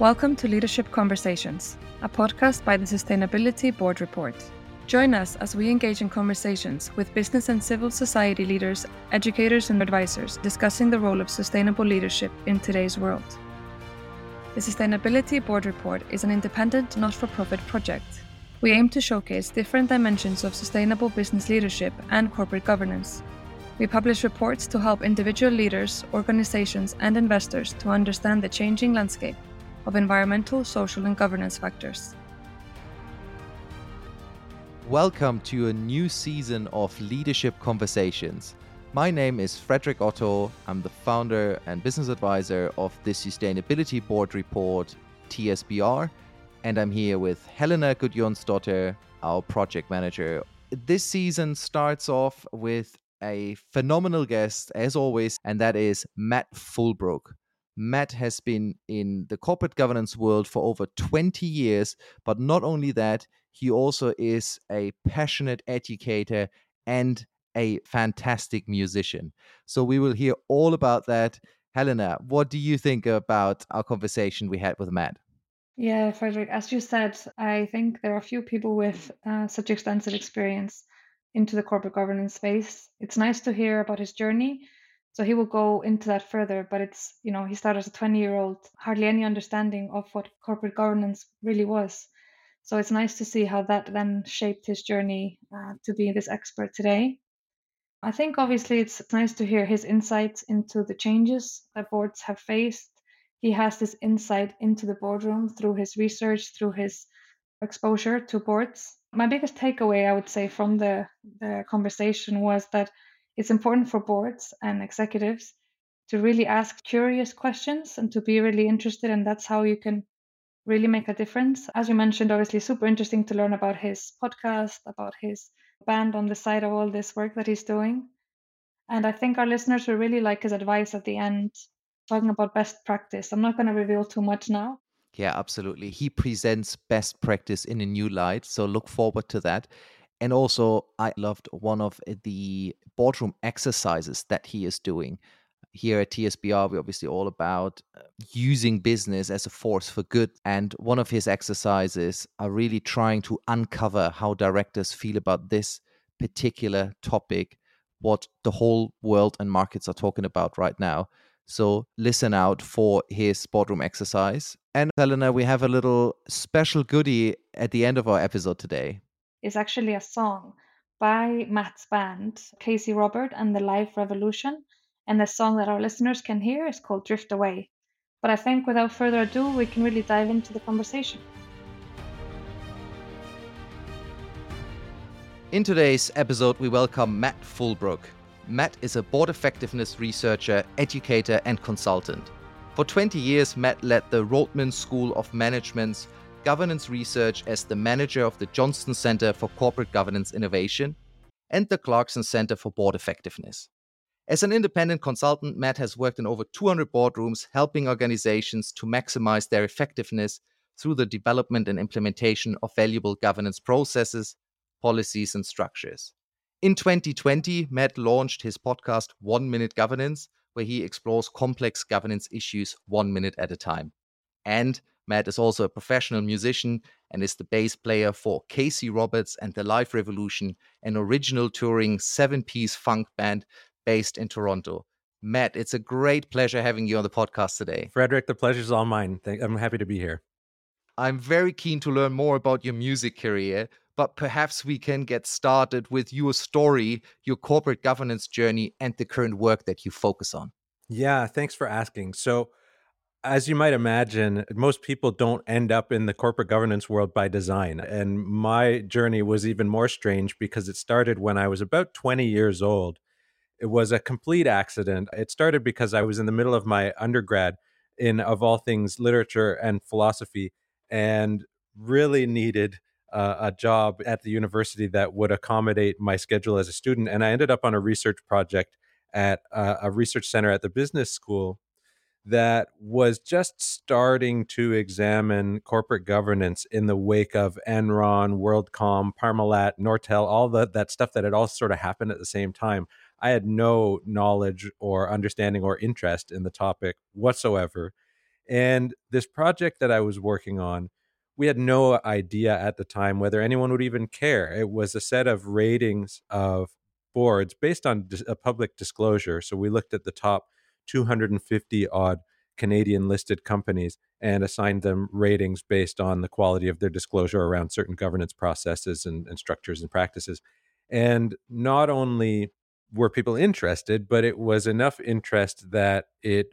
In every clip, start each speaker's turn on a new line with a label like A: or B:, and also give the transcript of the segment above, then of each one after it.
A: Welcome to Leadership Conversations, a podcast by the Sustainability Board Report. Join us as we engage in conversations with business and civil society leaders, educators, and advisors discussing the role of sustainable leadership in today's world. The Sustainability Board Report is an independent, not for profit project. We aim to showcase different dimensions of sustainable business leadership and corporate governance. We publish reports to help individual leaders, organizations, and investors to understand the changing landscape of environmental, social, and governance factors.
B: Welcome to a new season of Leadership Conversations. My name is Frederick Otto. I'm the founder and business advisor of the Sustainability Board Report, TSBR, and I'm here with Helena Gudjonsdottir, our project manager. This season starts off with a phenomenal guest, as always, and that is Matt Fullbrook. Matt has been in the corporate governance world for over 20 years, but not only that, he also is a passionate educator and a fantastic musician. So we will hear all about that. Helena, what do you think about our conversation we had with Matt?
A: Yeah, Frederick, as you said, I think there are few people with uh, such extensive experience into the corporate governance space. It's nice to hear about his journey. So he will go into that further, but it's, you know, he started as a 20 year old, hardly any understanding of what corporate governance really was. So it's nice to see how that then shaped his journey uh, to be this expert today. I think obviously it's nice to hear his insights into the changes that boards have faced. He has this insight into the boardroom through his research, through his exposure to boards. My biggest takeaway, I would say, from the, the conversation was that it's important for boards and executives to really ask curious questions and to be really interested, and that's how you can really make a difference. As you mentioned, obviously, super interesting to learn about his podcast, about his band on the side of all this work that he's doing. And I think our listeners will really like his advice at the end, talking about best practice. I'm not going to reveal too much now.
B: Yeah, absolutely. He presents best practice in a new light. So look forward to that. And also, I loved one of the boardroom exercises that he is doing here at TSBR, we're obviously all about uh, using business as a force for good. And one of his exercises are really trying to uncover how directors feel about this particular topic, what the whole world and markets are talking about right now. So listen out for his boardroom exercise. And Helena, we have a little special goodie at the end of our episode today.
A: It's actually a song by Matt's band, KC Robert and the Life Revolution. And the song that our listeners can hear is called Drift Away. But I think without further ado, we can really dive into the conversation.
B: In today's episode, we welcome Matt Fullbrook. Matt is a board effectiveness researcher, educator, and consultant. For 20 years, Matt led the Rotman School of Management's governance research as the manager of the Johnston Center for Corporate Governance Innovation and the Clarkson Center for Board Effectiveness. As an independent consultant, Matt has worked in over 200 boardrooms, helping organizations to maximize their effectiveness through the development and implementation of valuable governance processes, policies, and structures. In 2020, Matt launched his podcast, One Minute Governance, where he explores complex governance issues one minute at a time. And Matt is also a professional musician and is the bass player for KC Roberts and the Life Revolution, an original touring seven piece funk band based in Toronto. Matt, it's a great pleasure having you on the podcast today.
C: Frederick, the pleasure's all mine. I'm happy to be here.
B: I'm very keen to learn more about your music career, but perhaps we can get started with your story, your corporate governance journey, and the current work that you focus on.
C: Yeah, thanks for asking. So, as you might imagine, most people don't end up in the corporate governance world by design. And my journey was even more strange because it started when I was about 20 years old. It was a complete accident. It started because I was in the middle of my undergrad in, of all things, literature and philosophy, and really needed uh, a job at the university that would accommodate my schedule as a student. And I ended up on a research project at uh, a research center at the business school that was just starting to examine corporate governance in the wake of Enron, WorldCom, Parmalat, Nortel, all the, that stuff that had all sort of happened at the same time. I had no knowledge or understanding or interest in the topic whatsoever. And this project that I was working on, we had no idea at the time whether anyone would even care. It was a set of ratings of boards based on a public disclosure. So we looked at the top 250 odd Canadian listed companies and assigned them ratings based on the quality of their disclosure around certain governance processes and, and structures and practices. And not only were people interested, but it was enough interest that it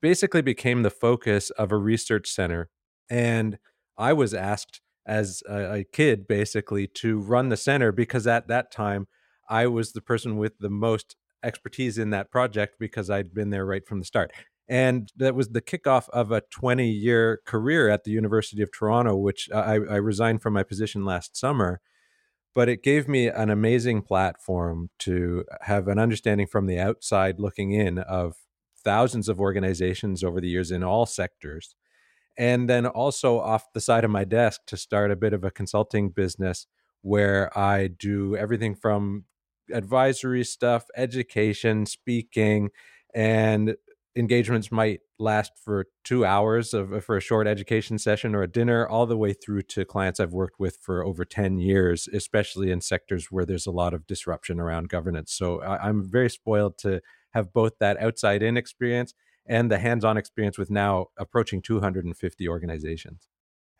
C: basically became the focus of a research center. And I was asked as a, a, kid basically to run the center because at that time I was the person with the most expertise in that project because I'd been there right from the start. And that was the kickoff of a 20 year career at the University of Toronto, which I, I resigned from my position last summer but it gave me an amazing platform to have an understanding from the outside looking in of thousands of organizations over the years in all sectors and then also off the side of my desk to start a bit of a consulting business where I do everything from advisory stuff, education, speaking, and engagements might last for two hours of uh, for a short education session or a dinner all the way through to clients i've worked with for over 10 years especially in sectors where there's a lot of disruption around governance. So I, i'm very spoiled to have both that outside in experience and the hands-on experience with now approaching 250 organizations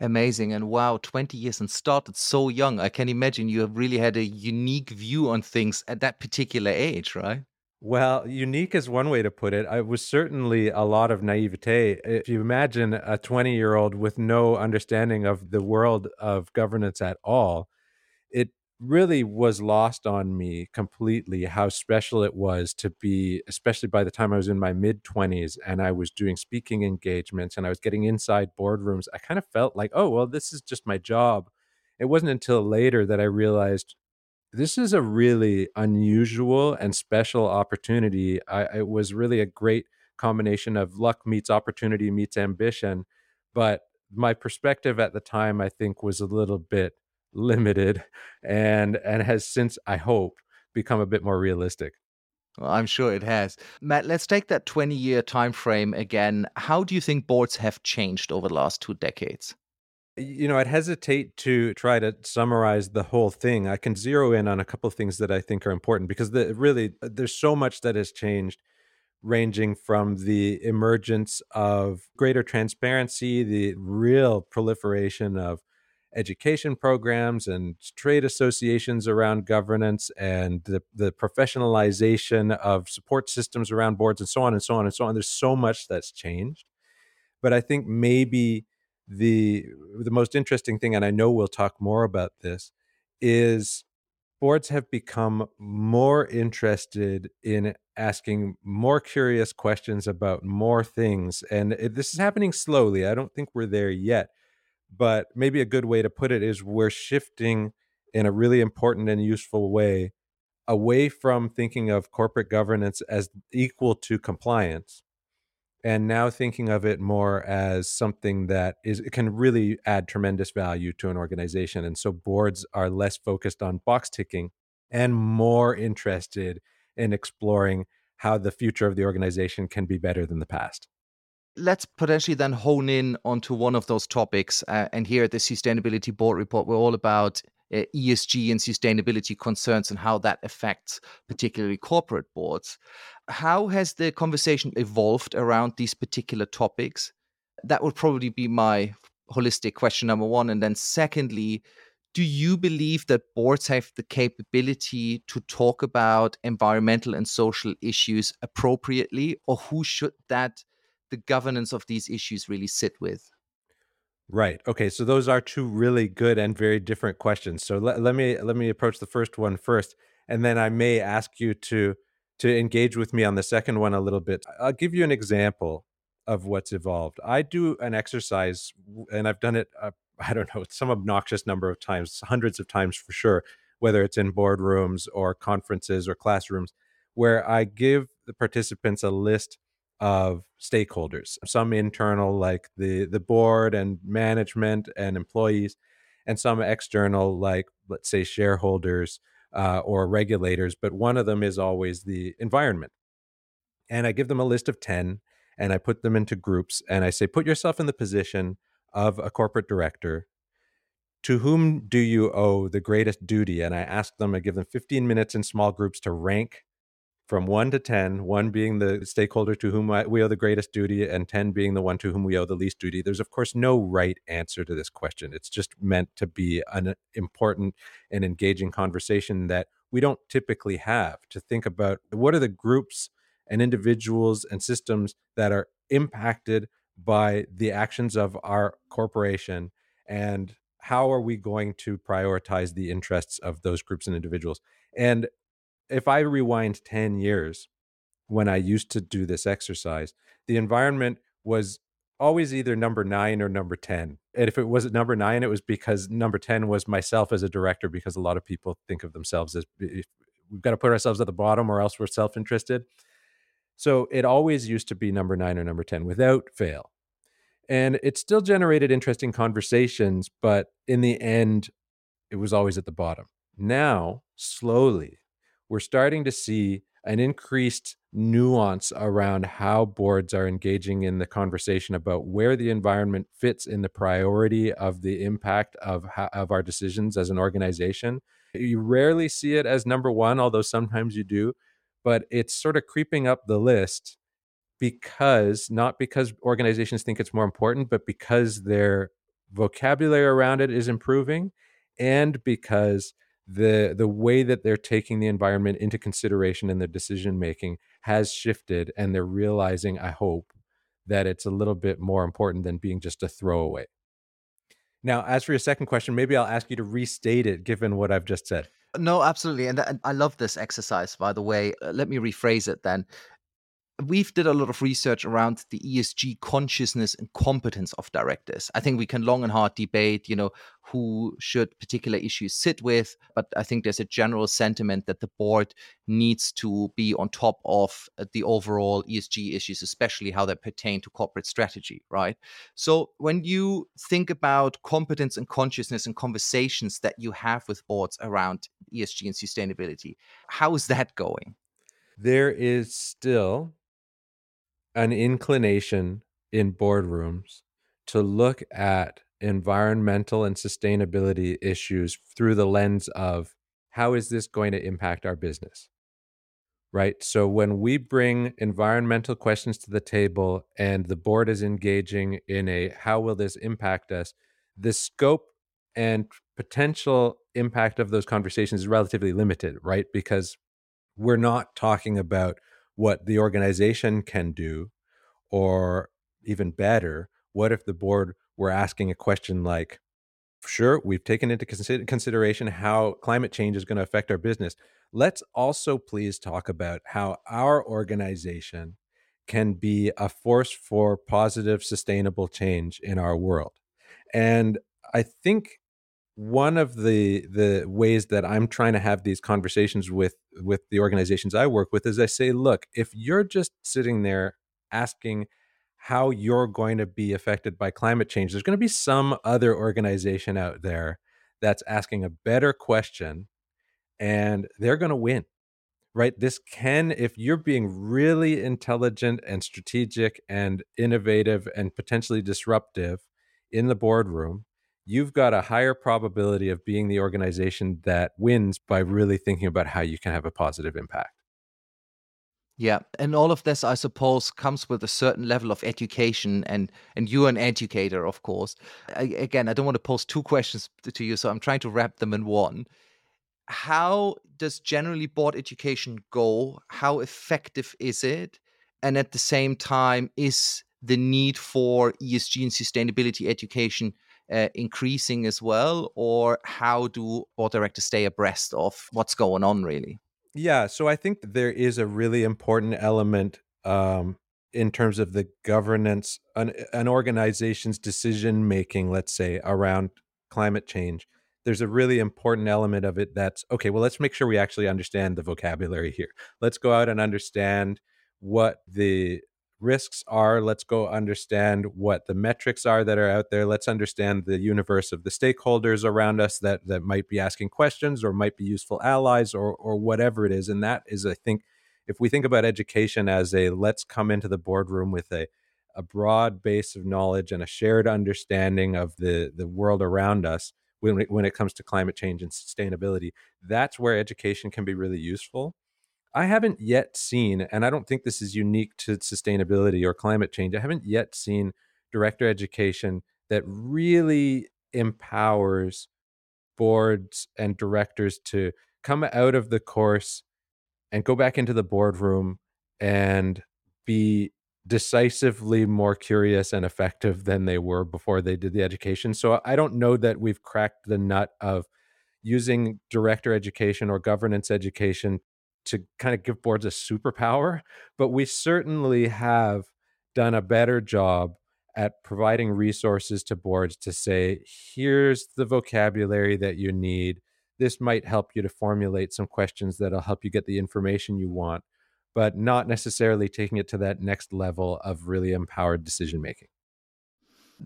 B: Amazing. And wow, 20 years and started so young. I can imagine you have really had a unique view on things at that particular age, right?
C: Well, unique is one way to put it. It was certainly a lot of naivete. If you imagine a 20 year old with no understanding of the world of governance at all, it really was lost on me completely how special it was to be, especially by the time I was in my mid 20s and I was doing speaking engagements and I was getting inside boardrooms. I kind of felt like, oh, well, this is just my job. It wasn't until later that I realized this is a really unusual and special opportunity. I, it was really a great combination of luck meets opportunity meets ambition. But my perspective at the time, I think, was a little bit limited and and has since, I hope, become a bit more realistic.
B: Well, I'm sure it has. Matt, let's take that 20 year time frame again. How do you think boards have changed over the last two decades?
C: You know, I'd hesitate to try to summarize the whole thing. I can zero in on a couple of things that I think are important because the, really uh, there's so much that has changed, ranging from the emergence of greater transparency, the real proliferation of education programs and trade associations around governance, and the, the professionalization of support systems around boards, and so on and so on and so on. There's so much that's changed. But I think maybe the the most interesting thing and i know we'll talk more about this is boards have become more interested in asking more curious questions about more things and this is happening slowly i don't think we're there yet but maybe a good way to put it is we're shifting in a really important and useful way away from thinking of corporate governance as equal to compliance and now thinking of it more as something that is can really add tremendous value to an organization. And so boards are less focused on box ticking and more interested in exploring how the future of the organization can be better than the past
B: let's potentially then hone in onto one of those topics uh, and here at the sustainability board report we're all about uh, ESG and sustainability concerns and how that affects particularly corporate boards. How has the conversation evolved around these particular topics? That would probably be my holistic question number one. And then, secondly, do you believe that boards have the capability to talk about environmental and social issues appropriately, or who should that the governance of these issues really sit with?
C: Right. Okay. So those are two really good and very different questions. So let, let me let me approach the first one first, and then I may ask you to to engage with me on the second one a little bit. I'll give you an example of what's evolved. I do an exercise, and I've done it. Uh, I don't know, some obnoxious number of times, hundreds of times for sure, whether it's in boardrooms or conferences or classrooms, where I give the participants a list of stakeholders, some internal like the the board and management and employees, and some external like let's say shareholders uh, or regulators. But one of them is always the environment, and I give them a list of ten, and I put them into groups and I say, put yourself in the position of a corporate director. To whom do you owe the greatest duty? And I ask them, I give them 15 minutes in small groups to rank from one to 10, one being the stakeholder to whom we owe the greatest duty, and 10 being the one to whom we owe the least duty. There's, of course, no right answer to this question. It's just meant to be an important and engaging conversation that we don't typically have to think about what are the groups and individuals and systems that are impacted by the actions of our corporation and how are we going to prioritize the interests of those groups and individuals and if I rewind 10 years when I used to do this exercise, the environment was always either number nine or number 10. And if it wasn't number nine, it was because number 10 was myself as a director, because a lot of people think of themselves as we've got to put ourselves at the bottom or else we're self interested. So it always used to be number nine or number 10 without fail. And it still generated interesting conversations, but in the end, it was always at the bottom. Now, slowly, we're starting to see an increased nuance around how boards are engaging in the conversation about where the environment fits in the priority of the impact of of our decisions as an organization. You rarely see it as number 1, although sometimes you do, but it's sort of creeping up the list because not because organizations think it's more important, but because their vocabulary around it is improving and because the the way that they're taking the environment into consideration in their decision making has shifted and they're realizing i hope that it's a little bit more important than being just a throwaway. Now as for your second question maybe i'll ask you to restate it given what i've just said.
B: No absolutely and, and i love this exercise by the way. Uh, let me rephrase it then we've did a lot of research around the ESG consciousness and competence of directors. I think we can long and hard debate, you know, who should particular issues sit with, but I think there's a general sentiment that the board needs to be on top of uh, the overall ESG issues, especially how they pertain to corporate strategy, right? So when you think about competence and consciousness and conversations that you have with boards around ESG and sustainability, how is that going?
C: There is still an inclination in boardrooms to look at environmental and sustainability issues through the lens of how is this going to impact our business? Right. So when we bring environmental questions to the table and the board is engaging in a how will this impact us, the scope and potential impact of those conversations is relatively limited, right? Because we're not talking about what the organization can do, or even better, what if the board were asking a question like, sure, we've taken into consideration how climate change is going to affect our business. Let's also please talk about how our organization can be a force for positive, sustainable change in our world. And I think one of the the ways that I'm trying to have these conversations with with the organizations I work with is I say, look, if you're just sitting there asking how you're going to be affected by climate change, there's going to be some other organization out there that's asking a better question and they're going to win. Right? This can, if you're being really intelligent and strategic and innovative and potentially disruptive in the boardroom, you've got a higher probability of being the organization that wins by really thinking about how you can have a positive impact.
B: Yeah, and all of this, I suppose, comes with a certain level of education, and and you're an educator, of course. I, again, I don't want to pose two questions to you, so I'm trying to wrap them in one. How does generally board education go? How effective is it? And at the same time, is the need for ESG and sustainability education uh, increasing as well, or how do board directors stay abreast of what's going on, really?
C: Yeah, so I think there is a really important element um, in terms of the governance, an, an organization's decision making, let's say, around climate change. There's a really important element of it that's okay, well, let's make sure we actually understand the vocabulary here. Let's go out and understand what the risks are. Let's go understand what the metrics are that are out there. Let's understand the universe of the stakeholders around us that that might be asking questions or might be useful allies or or whatever it is. And that is, I think, if we think about education as a let's come into the boardroom with a a broad base of knowledge and a shared understanding of the the world around us when when it comes to climate change and sustainability that's where education can be really useful i haven't yet seen and i don't think this is unique to sustainability or climate change i haven't yet seen director education that really empowers boards and directors to come out of the course and go back into the boardroom and be decisively more curious and effective than they were before they did the education. So I don't know that we've cracked the nut of using director education or governance education to kind of give boards a superpower, but we certainly have done a better job at providing resources to boards to say, here's the vocabulary that you need. This might help you to formulate some questions that'll help you get the information you want, but not necessarily taking it to that next level of really empowered decision making.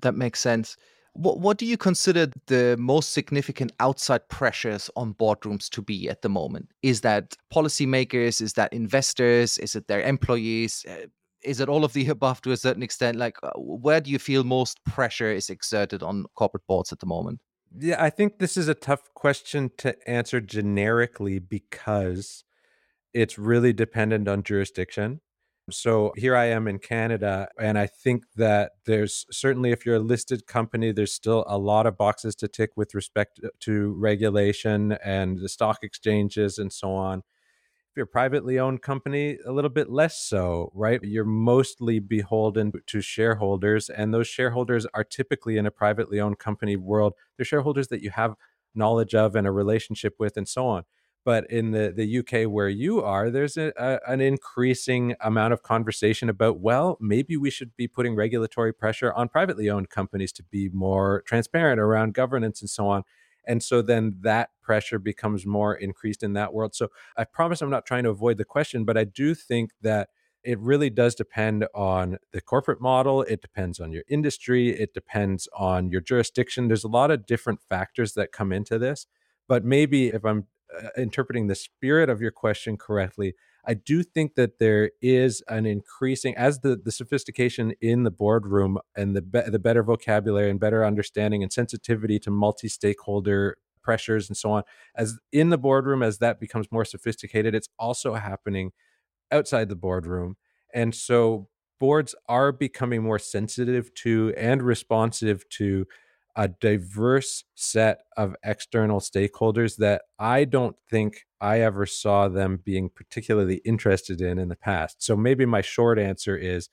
B: That makes sense. What, what do you consider the most significant outside pressures on boardrooms to be at the moment? Is that policymakers? Is that investors? Is it their employees? Uh, is it all of the above to a certain extent? Like, uh, where do you feel most pressure is exerted on corporate boards at the moment?
C: Yeah, I think this is a tough question to answer generically because it's really dependent on jurisdiction. So here I am in Canada, and I think that there's certainly, if you're a listed company, there's still a lot of boxes to tick with respect uh, to regulation and the stock exchanges and so on If you're a privately owned company, a little bit less so, right? You're mostly beholden to shareholders, and those shareholders are typically in a privately owned company world. They're shareholders that you have knowledge of and a relationship with, and so on. But in the, the UK where you are, there's a, a, an increasing amount of conversation about, well, maybe we should be putting regulatory pressure on privately owned companies to be more transparent around governance and so on. And so then that pressure becomes more increased in that world. So I promise I'm not trying to avoid the question, but I do think that it really does depend on the corporate model. It depends on your industry. It depends on your jurisdiction. There's a lot of different factors that come into this. But maybe if I'm uh, interpreting the spirit of your question correctly, I do think that there is an increasing as the the sophistication in the boardroom and the be, the better vocabulary and better understanding and sensitivity to multi stakeholder pressures and so on as in the boardroom as that becomes more sophisticated it's also happening outside the boardroom. And so boards are becoming more sensitive to and responsive to a diverse set of external stakeholders that I don't think I ever saw them being particularly interested in in the past. So maybe my short answer is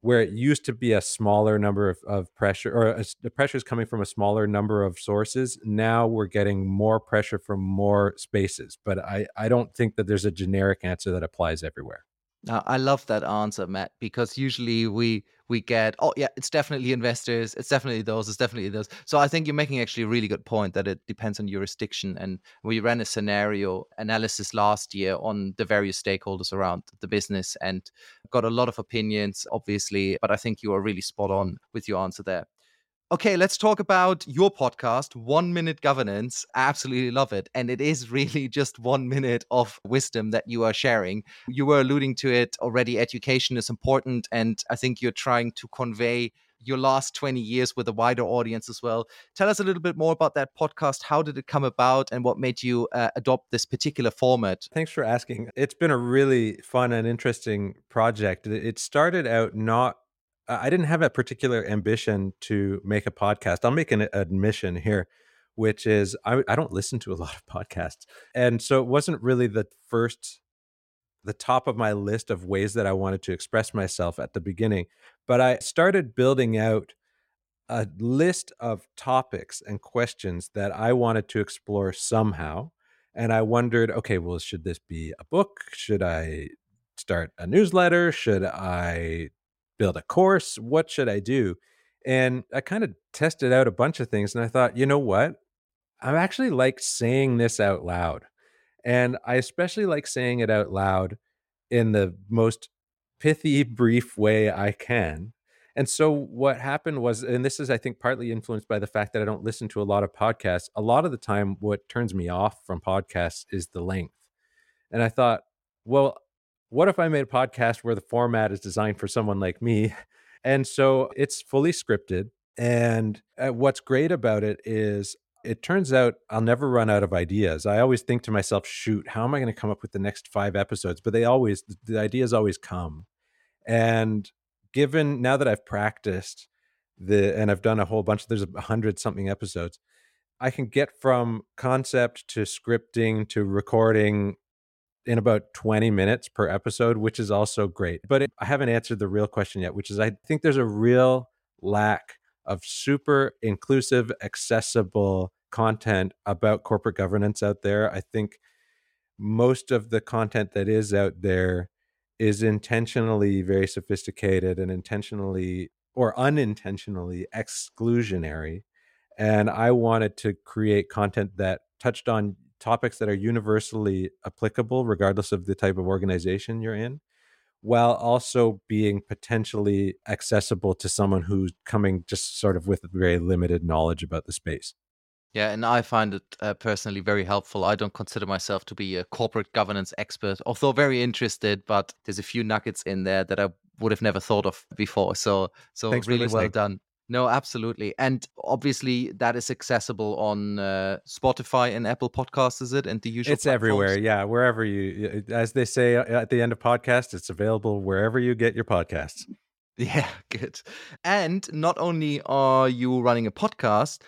C: where it used to be a smaller number of, of pressure or a, the pressure is coming from a smaller number of sources now we're getting more pressure from more spaces but I, I don't think that there's a generic answer that applies everywhere
B: now, I love that answer, Matt, because usually we we get, oh yeah, it's definitely investors, it's definitely those, it's definitely those. So I think you're making actually a really good point that it depends on jurisdiction. And we ran a scenario analysis last year on the various stakeholders around the business and got a lot of opinions, obviously. But I think you are really spot on with your answer there. Okay, let's talk about your podcast, One Minute Governance. I absolutely love it. And it is really just one minute of wisdom that you are sharing. You were alluding to it already. Education is important. And I think you're trying to convey your last 20 years with a wider audience as well. Tell us a little bit more about that podcast. How did it come about and what made you uh, adopt this particular format?
C: Thanks for asking. It's been a really fun and interesting project. It started out not I didn't have a particular ambition to make a podcast. I'll make an admission here, which is I, I don't listen to a lot of podcasts. And so it wasn't really the first, the top of my list of ways that I wanted to express myself at the beginning. But I started building out a list of topics and questions that I wanted to explore somehow. And I wondered, okay, well, should this be a book? Should I start a newsletter? Should I build a course? What should I do? And I kind of tested out a bunch of things and I thought, you know what? I actually like saying this out loud. And I especially like saying it out loud in the most pithy, brief way I can. And so what happened was, and this is, I think, partly influenced by the fact that I don't listen to a lot of podcasts. A lot of the time, what turns me off from podcasts is the length. And I thought, well, what if I made a podcast where the format is designed for someone like me? And so it's fully scripted. And uh, what's great about it is it turns out I'll never run out of ideas. I always think to myself, shoot, how am I going to come up with the next five episodes? But they always, the ideas always come. And given now that I've practiced the, and I've done a whole bunch, of there's a hundred something episodes, I can get from concept to scripting to recording in about 20 minutes per episode, which is also great. But it, I haven't answered the real question yet, which is I think there's a real lack of super inclusive, accessible content about corporate governance out there. I think most of the content that is out there is intentionally very sophisticated and intentionally or unintentionally exclusionary. And I wanted to create content that touched on topics that are universally applicable, regardless of the type of organization you're in, while also being potentially accessible to someone who's coming just sort of with very limited knowledge about the space.
B: Yeah, and I find it uh, personally very helpful. I don't consider myself to be a corporate governance expert, although very interested, but there's a few nuggets in there that I would have never thought of before. So so
C: Thanks
B: really well done. No, absolutely. And obviously that is accessible on uh, Spotify and Apple Podcasts, is it? And the usual
C: It's
B: platforms?
C: everywhere. Yeah, wherever you as they say at the end of podcast, it's available wherever you get your podcasts.
B: Yeah, good. And not only are you running a podcast,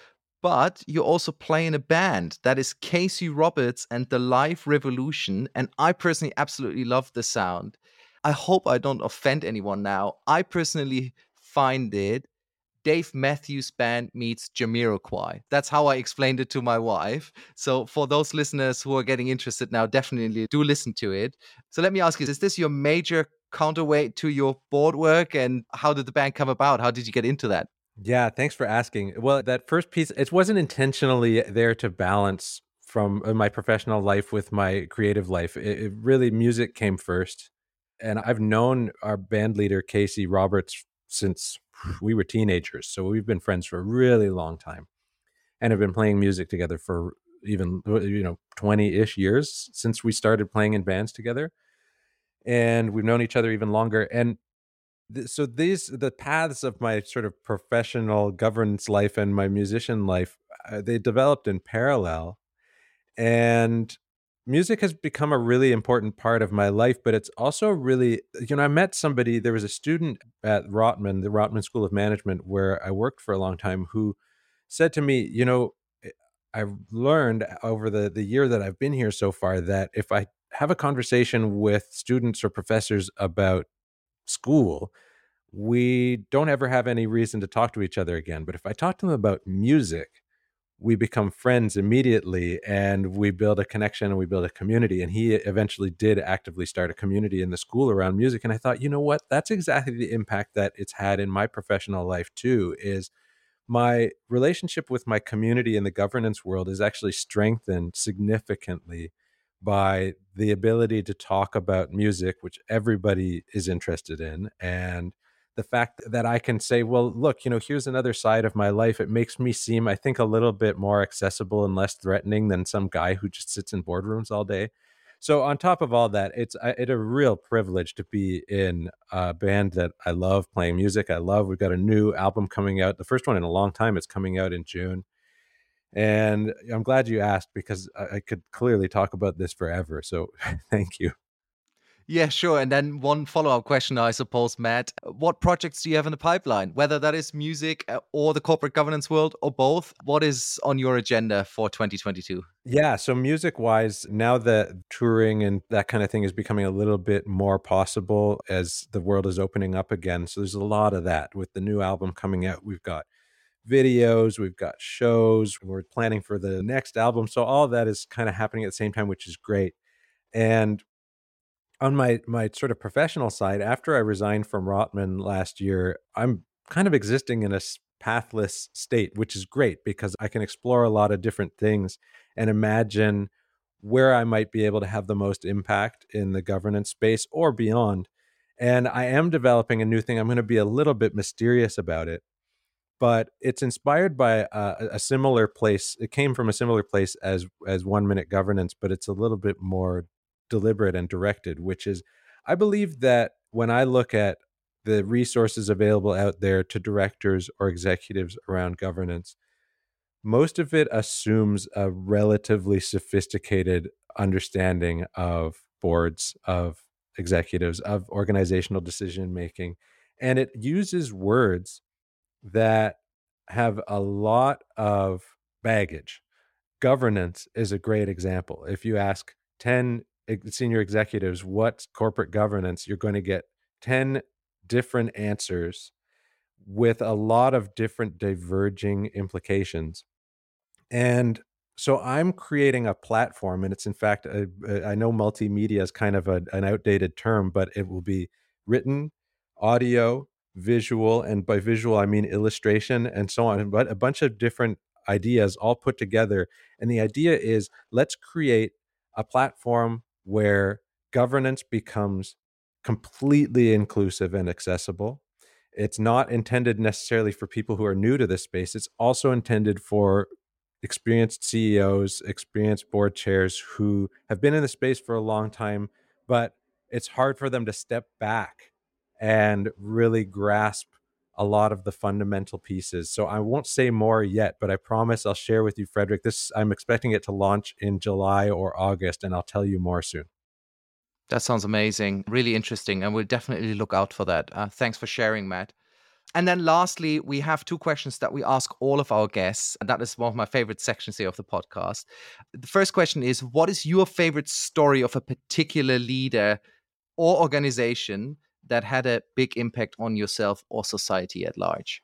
B: but you also play in a band that is KC Roberts and the Life Revolution. And I personally absolutely love the sound. I hope I don't offend anyone now. I personally find it Dave Matthews Band meets Jamiroquai. That's how I explained it to my wife. So for those listeners who are getting interested now, definitely do listen to it. So let me ask you, is this your major counterweight to your board work? And how did the band come about? How did you get into that?
C: Yeah, thanks for asking. Well, that first piece, it wasn't intentionally there to balance from uh, my professional life with my creative life. It, it really, music came first. And I've known our band leader, KC Roberts, since we were teenagers. So we've been friends for a really long time and have been playing music together for even, you know, 20 ish years since we started playing in bands together. And we've known each other even longer. And th- so these, the paths of my sort of professional governance life and my musician life, uh, they developed in parallel. And music has become a really important part of my life, but it's also really, you know, I met somebody, there was a student at Rotman, the Rotman School of Management, where I worked for a long time, who said to me, you know, eh, I've learned over the, the year that I've been here so far that if I have a conversation with students or professors about school, we don't ever have any reason to talk to each other again. But if I talk to them about music, we become friends immediately and we build a connection and we build a community and he eventually did actively start a community in the school around music and i thought you know what? That's exactly the impact that it's had in my professional life too is my relationship with my community in the governance world is actually strengthened significantly by the ability to talk about music which everybody is interested in and the fact that I can say, well, look, you know, here's another side of my life. It makes me seem, I think, a little bit more accessible and less threatening than some guy who just sits in boardrooms all day. So on top of all that, it's it a real privilege to be in a band that I love playing music. I love. We've got a new album coming out, the first one in a long time. It's coming out in June, and I'm glad you asked because I, I could clearly talk about this forever. So thank you.
B: Yeah, sure. And then one follow up question, I suppose, Matt. What projects do you have in the pipeline? Whether that is music uh, or the corporate governance world or both, what is on your agenda for 2022?
C: Yeah, so music wise, now that touring and that kind of thing is becoming a little bit more possible as the world is opening up again. So there's a lot of that with the new album coming out. We've got videos, we've got shows, we're planning for the next album. So all that is kind of happening at the same time, which is great. And on my my sort of professional side, after I resigned from Rotman last year, I'm kind of existing in a pathless state, which is great because I can explore a lot of different things and imagine where I might be able to have the most impact in the governance space or beyond. And I am developing a new thing. I'm going to be a little bit mysterious about it, but it's inspired by a, a similar place. It came from a similar place as as one minute governance, but it's a little bit more deliberate and directed, which is I believe that when I look at the resources available out there to directors or executives around governance, most of it assumes a relatively sophisticated understanding of boards, of executives, of organizational decision making. And it uses words that have a lot of baggage. Governance is a great example. If you ask 10 senior executives what's corporate governance, you're going to get 10 different answers with a lot of different diverging implications. And so I'm creating a platform, and it's in fact, a, a, I know multimedia is kind of a, an outdated term, but it will be written, audio, visual, and by visual, I mean illustration and so on, but a bunch of different ideas all put together. And the idea is let's create a platform where governance becomes completely inclusive and accessible. It's not intended necessarily for people who are new to this space. It's also intended for experienced CEOs, experienced board chairs who have been in the space for a long time, but it's hard for them to step back and really grasp a lot of the fundamental pieces. So I won't say more yet, but I promise I'll share with you, Frederick. This I'm expecting it to launch in July or August, and I'll tell you more soon.
B: That sounds amazing, really interesting, and we'll definitely look out for that. Uh, thanks for sharing, Matt. And then lastly, we have two questions that we ask all of our guests. And that is one of my favorite sections here of the podcast. The first question is What is your favorite story of a particular leader or organization that had a big impact on yourself or society at large?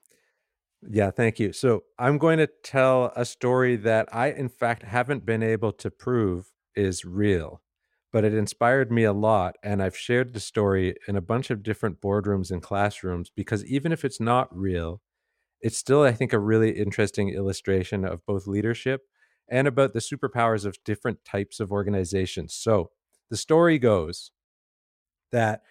C: Yeah, thank you. So I'm going to tell a story that I, in fact, haven't been able to prove is real, but it inspired me a lot. And I've shared the story in a bunch of different boardrooms and classrooms because even if it's not real, it's still, I think, a really interesting illustration of both leadership and about the superpowers of different types of organizations. So the story goes that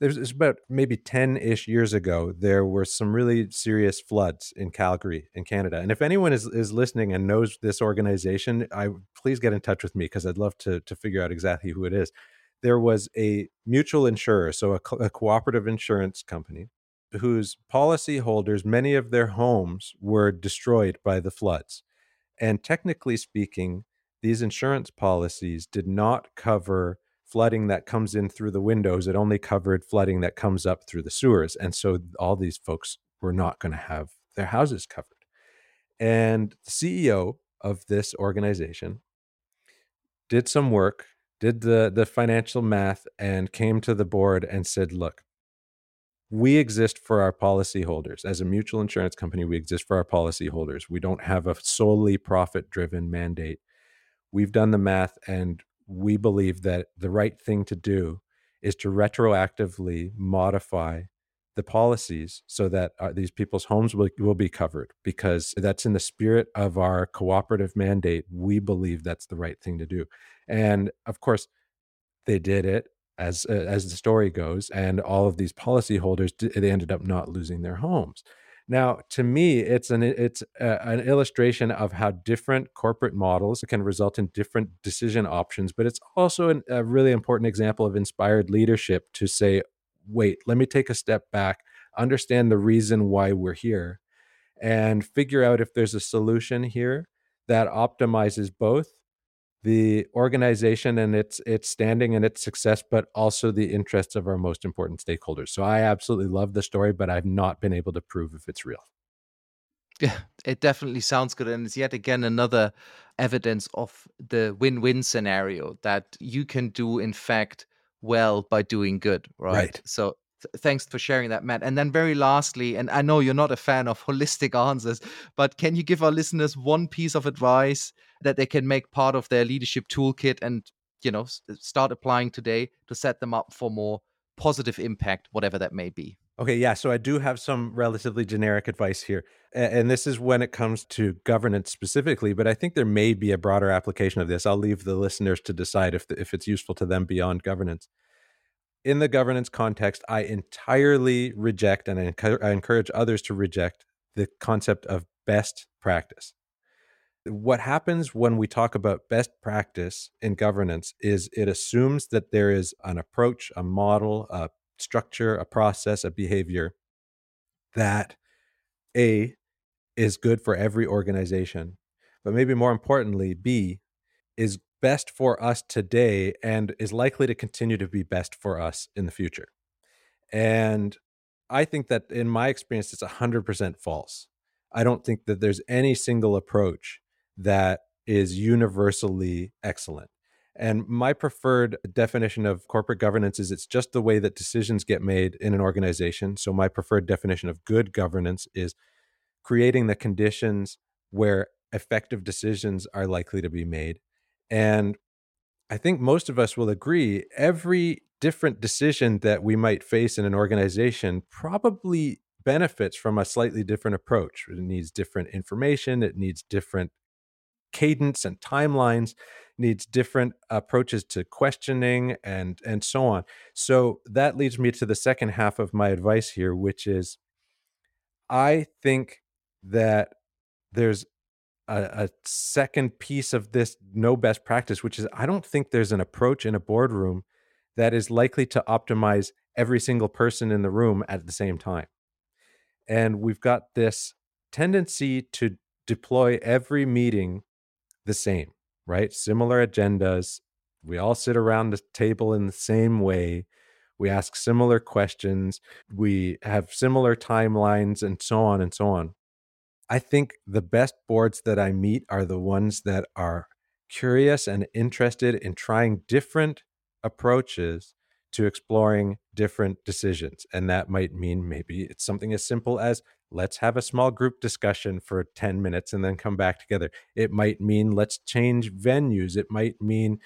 C: there's about maybe 10 ish years ago, there were some really serious floods in Calgary, in Canada. And if anyone is, is listening and knows this organization, I please get in touch with me because I'd love to, to figure out exactly who it is. There was a mutual insurer, so a, co- a cooperative insurance company, whose policyholders, many of their homes were destroyed by the floods. And technically speaking, these insurance policies did not cover flooding that comes in through the windows. It only covered flooding that comes up through the sewers. And so all these folks were not going to have their houses covered. And the CEO of this organization did some work, did the, the financial math, and came to the board and said, look, we exist for our policyholders. As a mutual insurance company, we exist for our policyholders. We don't have a solely profit driven mandate. We've done the math and we believe that the right thing to do is to retroactively modify the policies so that uh, these people's homes will, will be covered because that's in the spirit of our cooperative mandate. We believe that's the right thing to do. And of course, they did it as uh, as the story goes and all of these policyholders they ended up not losing their homes now, to me, it's an it's a, an illustration of how different corporate models can result in different decision options, but it's also an, a really important example of inspired leadership to say, "Wait, let me take a step back, understand the reason why we're here, and figure out if there's a solution here that optimizes both the organization and its its standing and its success, but also the interests of our most important stakeholders. So I absolutely love the story, but I've not been able to prove if it's real.
B: Yeah, it definitely sounds good. And it's yet again another evidence of the win win scenario that you can do, in fact, well by doing good, right? right. So thanks for sharing that, Matt. And then, very lastly, and I know you're not a fan of holistic answers, but can you give our listeners one piece of advice that they can make part of their leadership toolkit and you know start applying today to set them up for more positive impact whatever that may be?
C: Okay yeah so i do have some relatively generic advice here and this is when it comes to governance specifically but i think there may be a broader application of this. I'll leave the listeners to decide if, if it's useful to them beyond governance in the governance context i entirely reject and I encourage others to reject the concept of best practice. What happens when we talk about best practice in governance is it assumes that there is an approach, a model, a structure, a process, a behavior that A is good for every organization, but maybe more importantly, B is best for us today and is likely to continue to be best for us in the future. And I think that in my experience, it's 100% false. I don't think that there's any single approach that is universally excellent. And my preferred definition of corporate governance is it's just the way that decisions get made in an organization. So, my preferred definition of good governance is creating the conditions where effective decisions are likely to be made. And I think most of us will agree every different decision that we might face in an organization probably benefits from a slightly different approach. It needs different information, it needs different cadence and timelines, needs different approaches to questioning and and so on. So that leads me to the second half of my advice here, which is I think that there's a, a, second piece of this no best practice, which is I don't think there's an approach in a boardroom that is likely to optimize every single person in the room at the same time. And we've got this tendency to deploy every meeting the same, right? Similar agendas. We all sit around the table in the same way. We ask similar questions. We have similar timelines and so on and so on. I think the best boards that I meet are the ones that are curious and interested in trying different approaches to exploring different decisions. And that might mean maybe it's something as simple as let's have a small group discussion for 10 minutes and then come back together. It might mean let's change venues. It might mean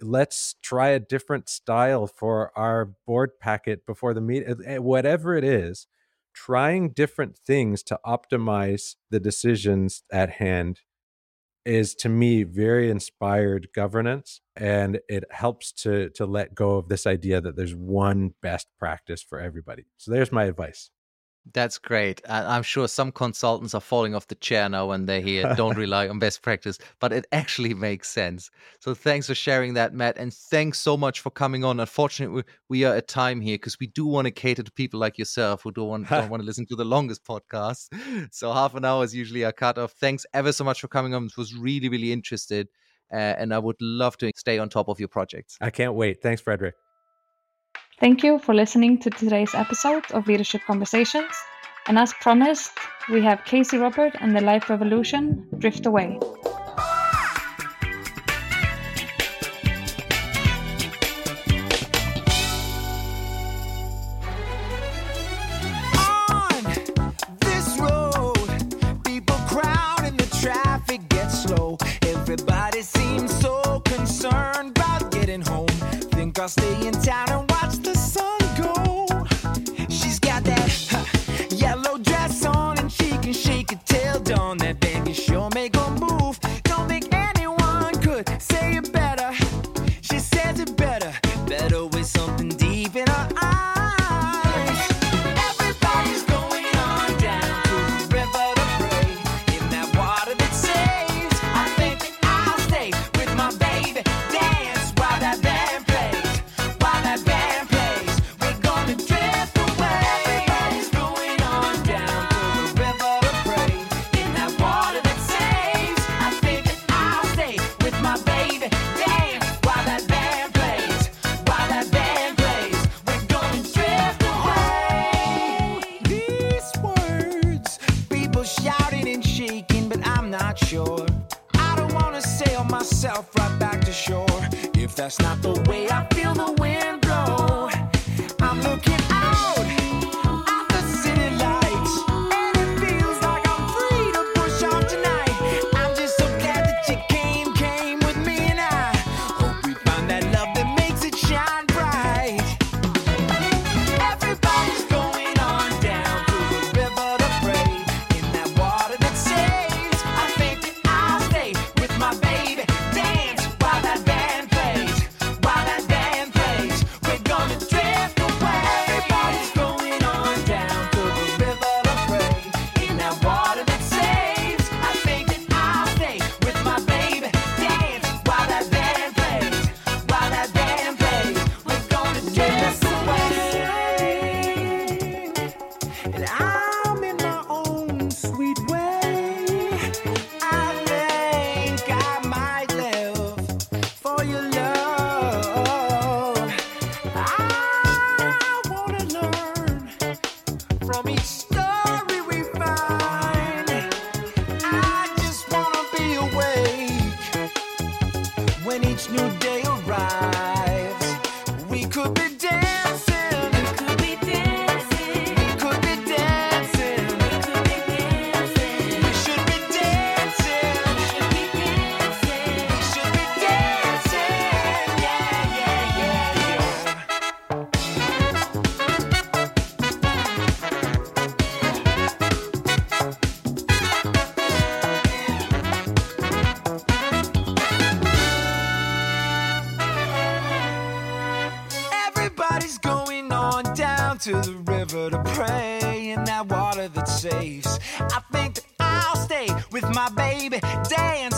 C: let's try a different style for our board packet before the meeting. Eh, whatever it is, trying different things to optimize the decisions at hand is to me very inspired governance and it helps to to let go of this idea that there's one best practice for everybody. So there's my advice
B: that's great. I'm sure some consultants are falling off the chair now when they hear don't rely on best practice, but it actually makes sense. So thanks for sharing that, Matt. And thanks so much for coming on. Unfortunately, we are at time here because we do want to cater to people like yourself who don't want, don't want to listen to the longest podcast. So half an hour is usually a cutoff. Thanks ever so much for coming on. It was really, really interested. Uh, and I would love to stay on top of your projects.
C: I can't wait. Thanks, Frederick.
A: Thank you for listening to today's episode of Leadership Conversations. And as promised, we have KC Robert and the Life Revolution Drift Away.
D: I'll stay in town to the river to pray in that water that saves. I think that I'll stay with my baby, dance